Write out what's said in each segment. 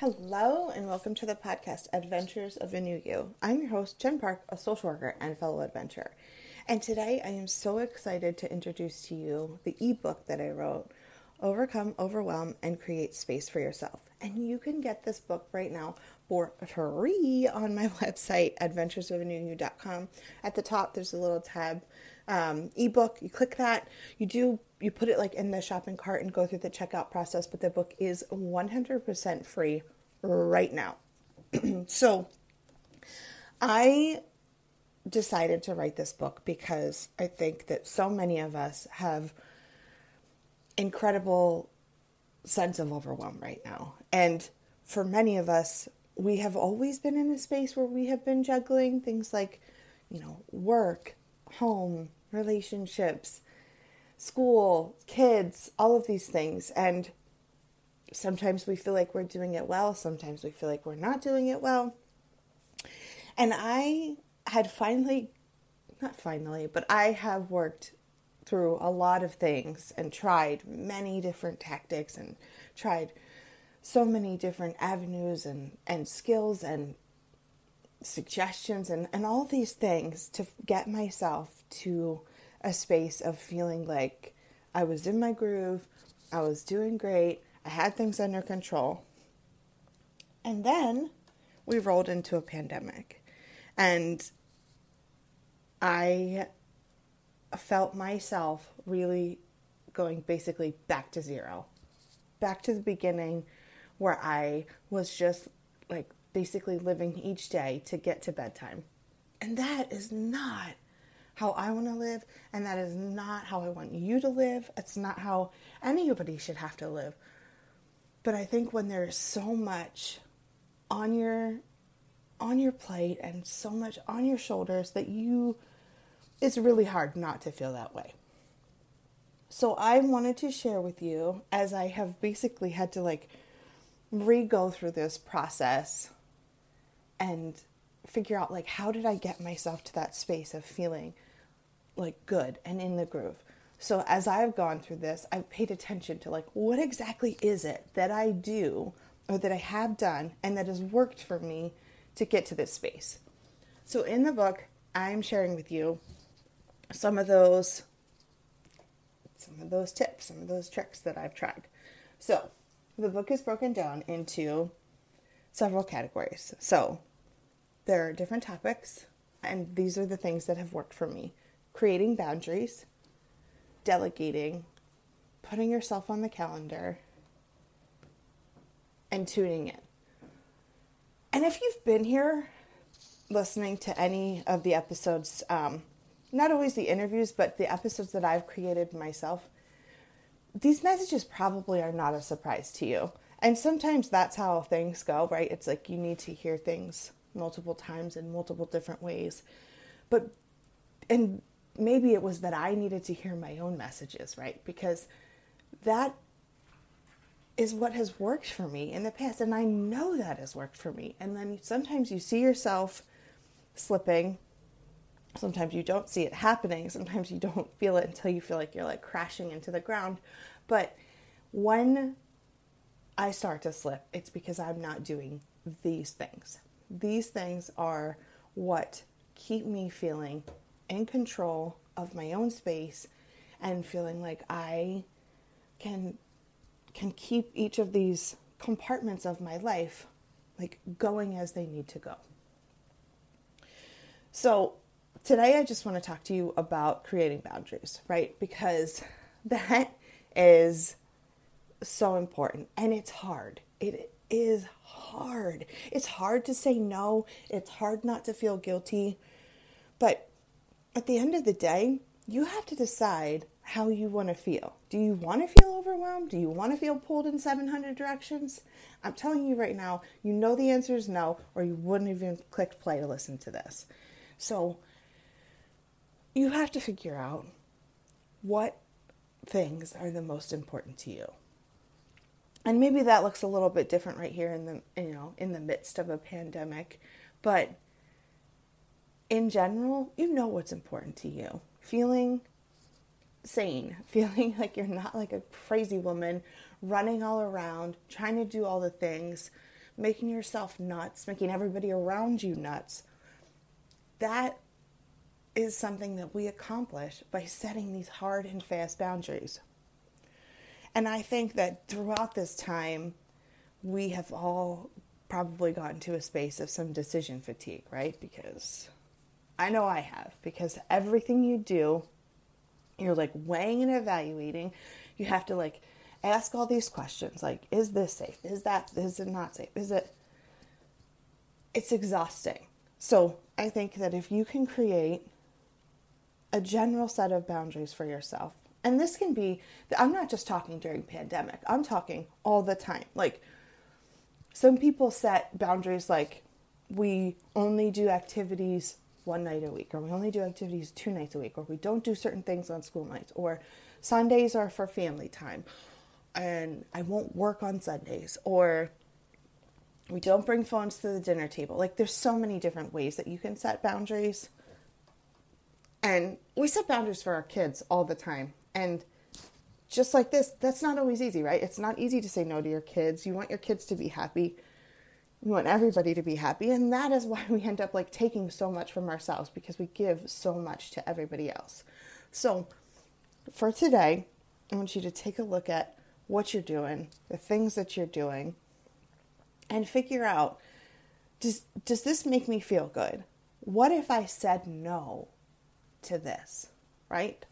Hello, and welcome to the podcast Adventures of a New You. I'm your host, Jen Park, a social worker and fellow adventurer. And today I am so excited to introduce to you the ebook that I wrote Overcome, Overwhelm, and Create Space for Yourself. And you can get this book right now for free on my website, adventuresofanewYou.com. At the top, there's a little tab um, ebook. You click that. You do you put it like in the shopping cart and go through the checkout process. But the book is 100% free right now. so I decided to write this book because I think that so many of us have incredible sense of overwhelm right now. And for many of us, we have always been in a space where we have been juggling things like, you know, work, home, relationships, school, kids, all of these things. And sometimes we feel like we're doing it well, sometimes we feel like we're not doing it well. And I had finally, not finally, but I have worked through a lot of things and tried many different tactics and tried so many different avenues and, and skills and suggestions and, and all these things to get myself to a space of feeling like I was in my groove, I was doing great, I had things under control. And then we rolled into a pandemic. And I felt myself really going basically back to zero, back to the beginning where I was just like basically living each day to get to bedtime. And that is not how I want to live, and that is not how I want you to live. It's not how anybody should have to live. But I think when there's so much on your on your plate and so much on your shoulders that you it's really hard not to feel that way. So I wanted to share with you as I have basically had to like re-go through this process and figure out like how did I get myself to that space of feeling like good and in the groove. So as I've gone through this, I've paid attention to like what exactly is it that I do or that I have done and that has worked for me to get to this space. So in the book, I'm sharing with you some of those some of those tips, some of those tricks that I've tried. So, the book is broken down into several categories. So, there are different topics, and these are the things that have worked for me creating boundaries, delegating, putting yourself on the calendar, and tuning in. And if you've been here listening to any of the episodes, um, not always the interviews, but the episodes that I've created myself, these messages probably are not a surprise to you. And sometimes that's how things go, right? It's like you need to hear things multiple times in multiple different ways. But, and maybe it was that I needed to hear my own messages, right? Because that is what has worked for me in the past. And I know that has worked for me. And then sometimes you see yourself slipping. Sometimes you don't see it happening. Sometimes you don't feel it until you feel like you're like crashing into the ground. But when I start to slip, it's because I'm not doing these things. These things are what keep me feeling in control of my own space and feeling like I can can keep each of these compartments of my life like going as they need to go. So, today I just want to talk to you about creating boundaries, right? Because that is so important and it's hard. It is hard. It's hard to say no. It's hard not to feel guilty. But at the end of the day, you have to decide how you want to feel. Do you want to feel overwhelmed? Do you want to feel pulled in 700 directions? I'm telling you right now, you know the answer is no, or you wouldn't even click play to listen to this. So you have to figure out what things are the most important to you. And maybe that looks a little bit different right here in the you know in the midst of a pandemic, but in general, you know what's important to you. Feeling sane, feeling like you're not like a crazy woman running all around, trying to do all the things, making yourself nuts, making everybody around you nuts. That is something that we accomplish by setting these hard and fast boundaries. And I think that throughout this time, we have all probably gotten to a space of some decision fatigue, right? Because I know I have, because everything you do, you're like weighing and evaluating. You have to like ask all these questions like, is this safe? Is that, is it not safe? Is it, it's exhausting. So I think that if you can create a general set of boundaries for yourself, and this can be, I'm not just talking during pandemic, I'm talking all the time. Like, some people set boundaries like we only do activities one night a week, or we only do activities two nights a week, or we don't do certain things on school nights, or Sundays are for family time, and I won't work on Sundays, or we don't bring phones to the dinner table. Like, there's so many different ways that you can set boundaries. And we set boundaries for our kids all the time. And just like this, that's not always easy, right? It's not easy to say no to your kids. You want your kids to be happy. You want everybody to be happy. And that is why we end up like taking so much from ourselves because we give so much to everybody else. So for today, I want you to take a look at what you're doing, the things that you're doing, and figure out does, does this make me feel good? What if I said no to this, right?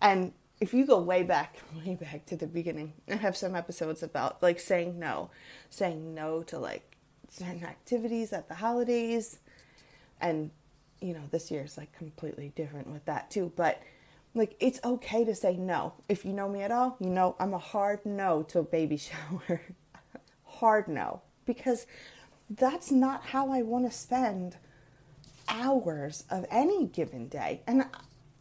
And if you go way back, way back to the beginning, I have some episodes about like saying no, saying no to like activities at the holidays. And, you know, this year's like completely different with that too. But like, it's okay to say no. If you know me at all, you know I'm a hard no to a baby shower. hard no. Because that's not how I want to spend hours of any given day. And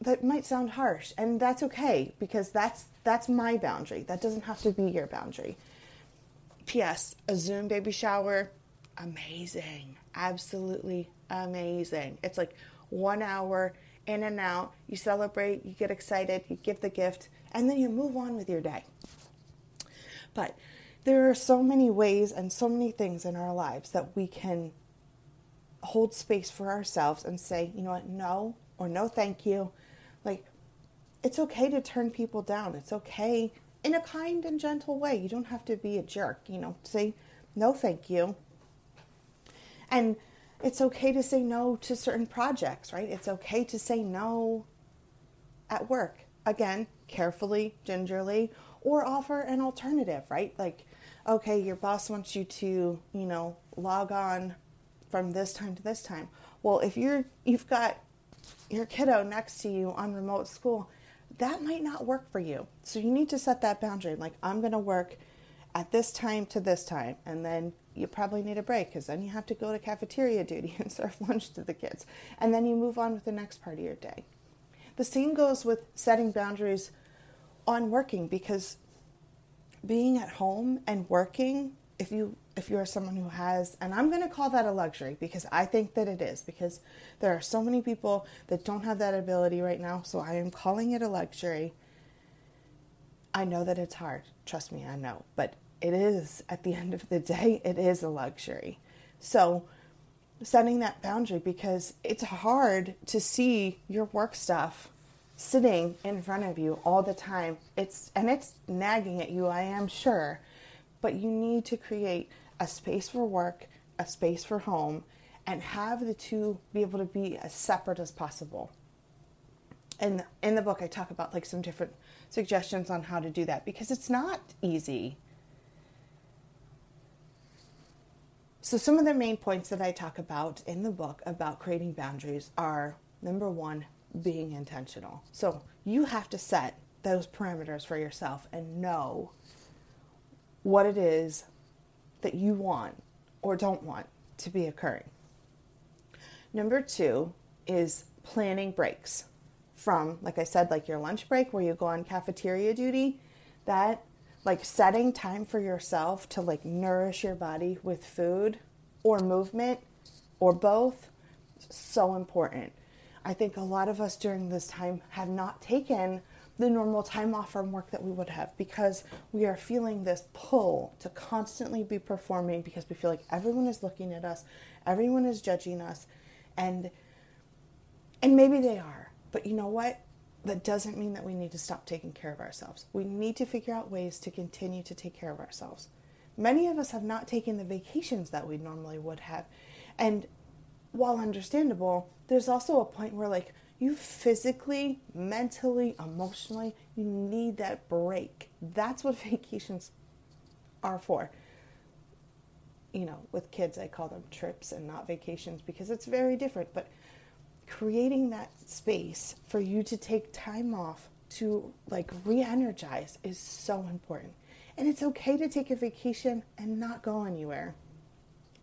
that might sound harsh and that's okay because that's that's my boundary that doesn't have to be your boundary ps a zoom baby shower amazing absolutely amazing it's like one hour in and out you celebrate you get excited you give the gift and then you move on with your day but there are so many ways and so many things in our lives that we can hold space for ourselves and say you know what no or no thank you like, it's okay to turn people down. It's okay in a kind and gentle way. You don't have to be a jerk, you know, say no, thank you. And it's okay to say no to certain projects, right? It's okay to say no at work. Again, carefully, gingerly, or offer an alternative, right? Like, okay, your boss wants you to, you know, log on from this time to this time. Well, if you're you've got your kiddo next to you on remote school, that might not work for you. So you need to set that boundary. Like, I'm going to work at this time to this time. And then you probably need a break because then you have to go to cafeteria duty and serve lunch to the kids. And then you move on with the next part of your day. The same goes with setting boundaries on working because being at home and working, if you if you're someone who has, and I'm going to call that a luxury because I think that it is, because there are so many people that don't have that ability right now. So I am calling it a luxury. I know that it's hard. Trust me, I know. But it is, at the end of the day, it is a luxury. So setting that boundary because it's hard to see your work stuff sitting in front of you all the time. It's and it's nagging at you, I am sure. But you need to create a space for work, a space for home, and have the two be able to be as separate as possible. And in the book, I talk about like some different suggestions on how to do that because it's not easy. So, some of the main points that I talk about in the book about creating boundaries are number one, being intentional. So, you have to set those parameters for yourself and know what it is that you want or don't want to be occurring. Number two is planning breaks from, like I said, like your lunch break where you go on cafeteria duty, that like setting time for yourself to like nourish your body with food or movement or both, so important. I think a lot of us during this time have not taken the normal time off from work that we would have because we are feeling this pull to constantly be performing because we feel like everyone is looking at us, everyone is judging us, and and maybe they are. But you know what? That doesn't mean that we need to stop taking care of ourselves. We need to figure out ways to continue to take care of ourselves. Many of us have not taken the vacations that we normally would have. And while understandable, there's also a point where like you physically, mentally, emotionally, you need that break. That's what vacations are for. You know, with kids, I call them trips and not vacations because it's very different. But creating that space for you to take time off to like re energize is so important. And it's okay to take a vacation and not go anywhere.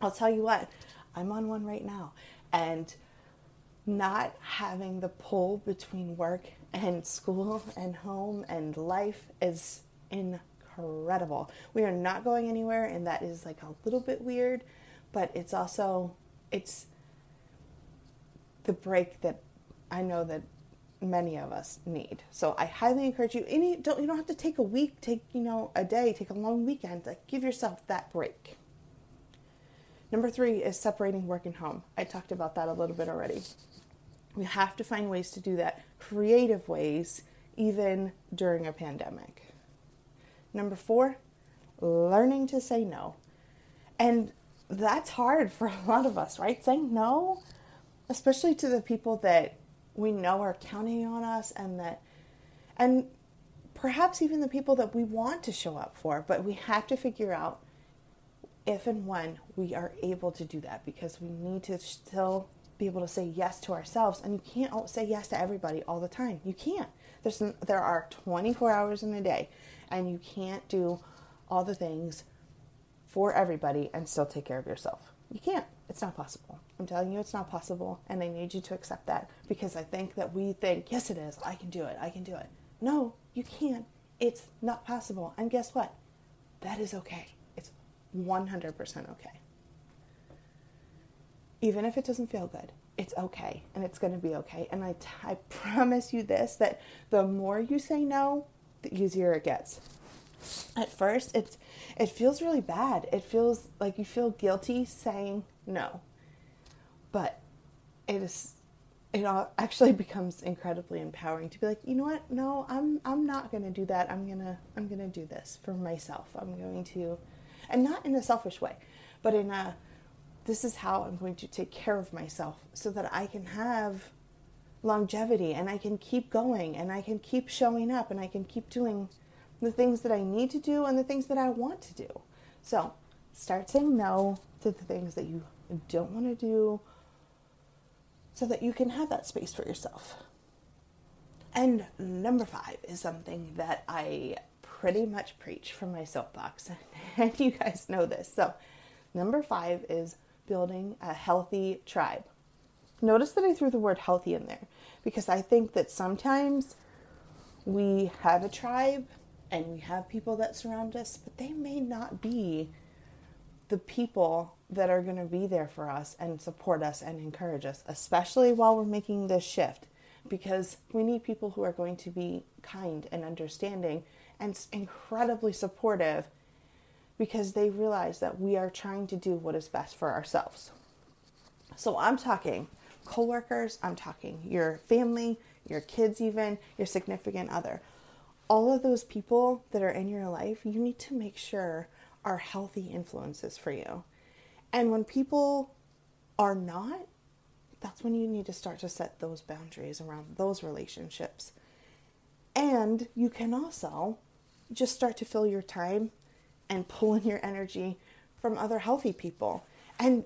I'll tell you what, I'm on one right now. And not having the pull between work and school and home and life is incredible. We are not going anywhere and that is like a little bit weird, but it's also it's the break that I know that many of us need. So I highly encourage you any don't you don't have to take a week, take, you know, a day, take a long weekend, like give yourself that break. Number 3 is separating work and home. I talked about that a little bit already. We have to find ways to do that, creative ways, even during a pandemic. Number four, learning to say no. And that's hard for a lot of us, right? Saying no, especially to the people that we know are counting on us and that, and perhaps even the people that we want to show up for, but we have to figure out if and when we are able to do that because we need to still be able to say yes to ourselves. And you can't say yes to everybody all the time. You can't. There's there are 24 hours in a day and you can't do all the things for everybody and still take care of yourself you can't. It's not possible. I'm telling you it's not possible. And i need you to accept that because i think that we think yes it is. I can do it. I can do it. No you can't. It's not possible. And guess what? That is okay. It's 100% okay. Even if it doesn't feel good, it's okay. And it's going to be okay. And I, t- I promise you this that the more you say no, the easier it gets. At first, it's, it feels really bad. It feels like you feel guilty saying no. But it is it actually becomes incredibly empowering to be like, you know what? No, I'm I'm not going to do that. I'm going to I'm going to do this for myself. I'm going to and not in a selfish way, but in a this is how I'm going to take care of myself so that I can have longevity and I can keep going and I can keep showing up and I can keep doing the things that I need to do and the things that I want to do. So start saying no to the things that you don't want to do so that you can have that space for yourself. And number five is something that I pretty much preach from my soapbox, and you guys know this. So, number five is building a healthy tribe. Notice that I threw the word healthy in there because I think that sometimes we have a tribe and we have people that surround us, but they may not be the people that are going to be there for us and support us and encourage us, especially while we're making this shift, because we need people who are going to be kind and understanding and incredibly supportive because they realize that we are trying to do what is best for ourselves. So I'm talking coworkers, I'm talking your family, your kids even, your significant other. All of those people that are in your life, you need to make sure are healthy influences for you. And when people are not, that's when you need to start to set those boundaries around those relationships. And you can also just start to fill your time and pull in your energy from other healthy people. And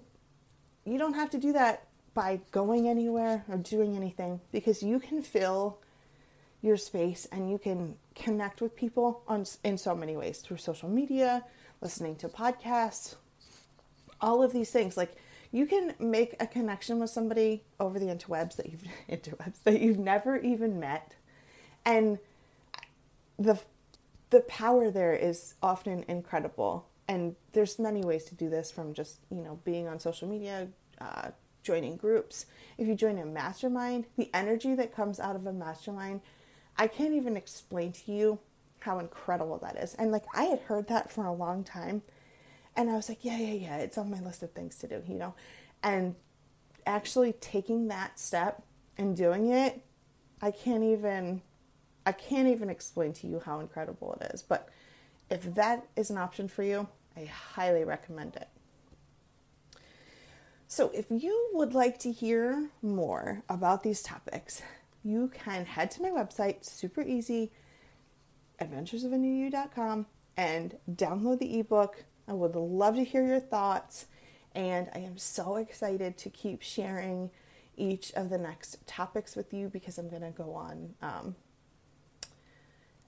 you don't have to do that by going anywhere or doing anything because you can fill your space and you can connect with people on in so many ways through social media, listening to podcasts, all of these things. Like you can make a connection with somebody over the interwebs that you've interwebs that you've never even met, and the the power there is often incredible and there's many ways to do this from just you know being on social media uh, joining groups if you join a mastermind the energy that comes out of a mastermind I can't even explain to you how incredible that is. And like I had heard that for a long time and I was like, yeah, yeah, yeah, it's on my list of things to do, you know. And actually taking that step and doing it, I can't even I can't even explain to you how incredible it is. But if that is an option for you, I highly recommend it. So, if you would like to hear more about these topics, you can head to my website, super easy, and download the ebook. I would love to hear your thoughts, and I am so excited to keep sharing each of the next topics with you because I'm going to go on um,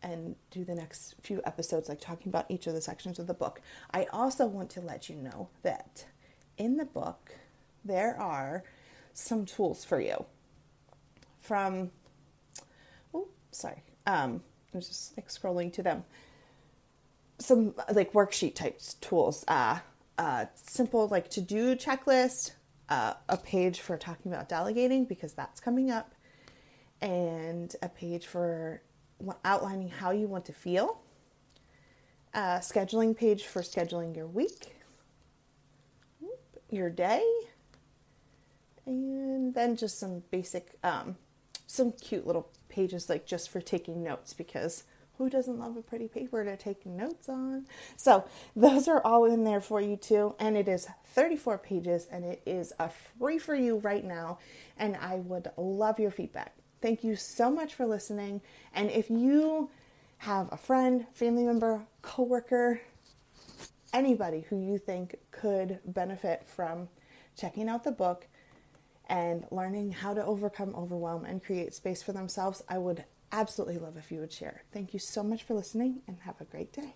and do the next few episodes, like talking about each of the sections of the book. I also want to let you know that in the book, there are some tools for you from oh sorry um i was just like scrolling to them. Some like worksheet type tools uh uh simple like to do checklist uh, a page for talking about delegating because that's coming up and a page for outlining how you want to feel a scheduling page for scheduling your week your day and then just some basic, um, some cute little pages like just for taking notes because who doesn't love a pretty paper to take notes on? So those are all in there for you too, and it is 34 pages and it is a free for you right now. And I would love your feedback. Thank you so much for listening. And if you have a friend, family member, coworker, anybody who you think could benefit from checking out the book, and learning how to overcome overwhelm and create space for themselves, I would absolutely love if you would share. Thank you so much for listening and have a great day.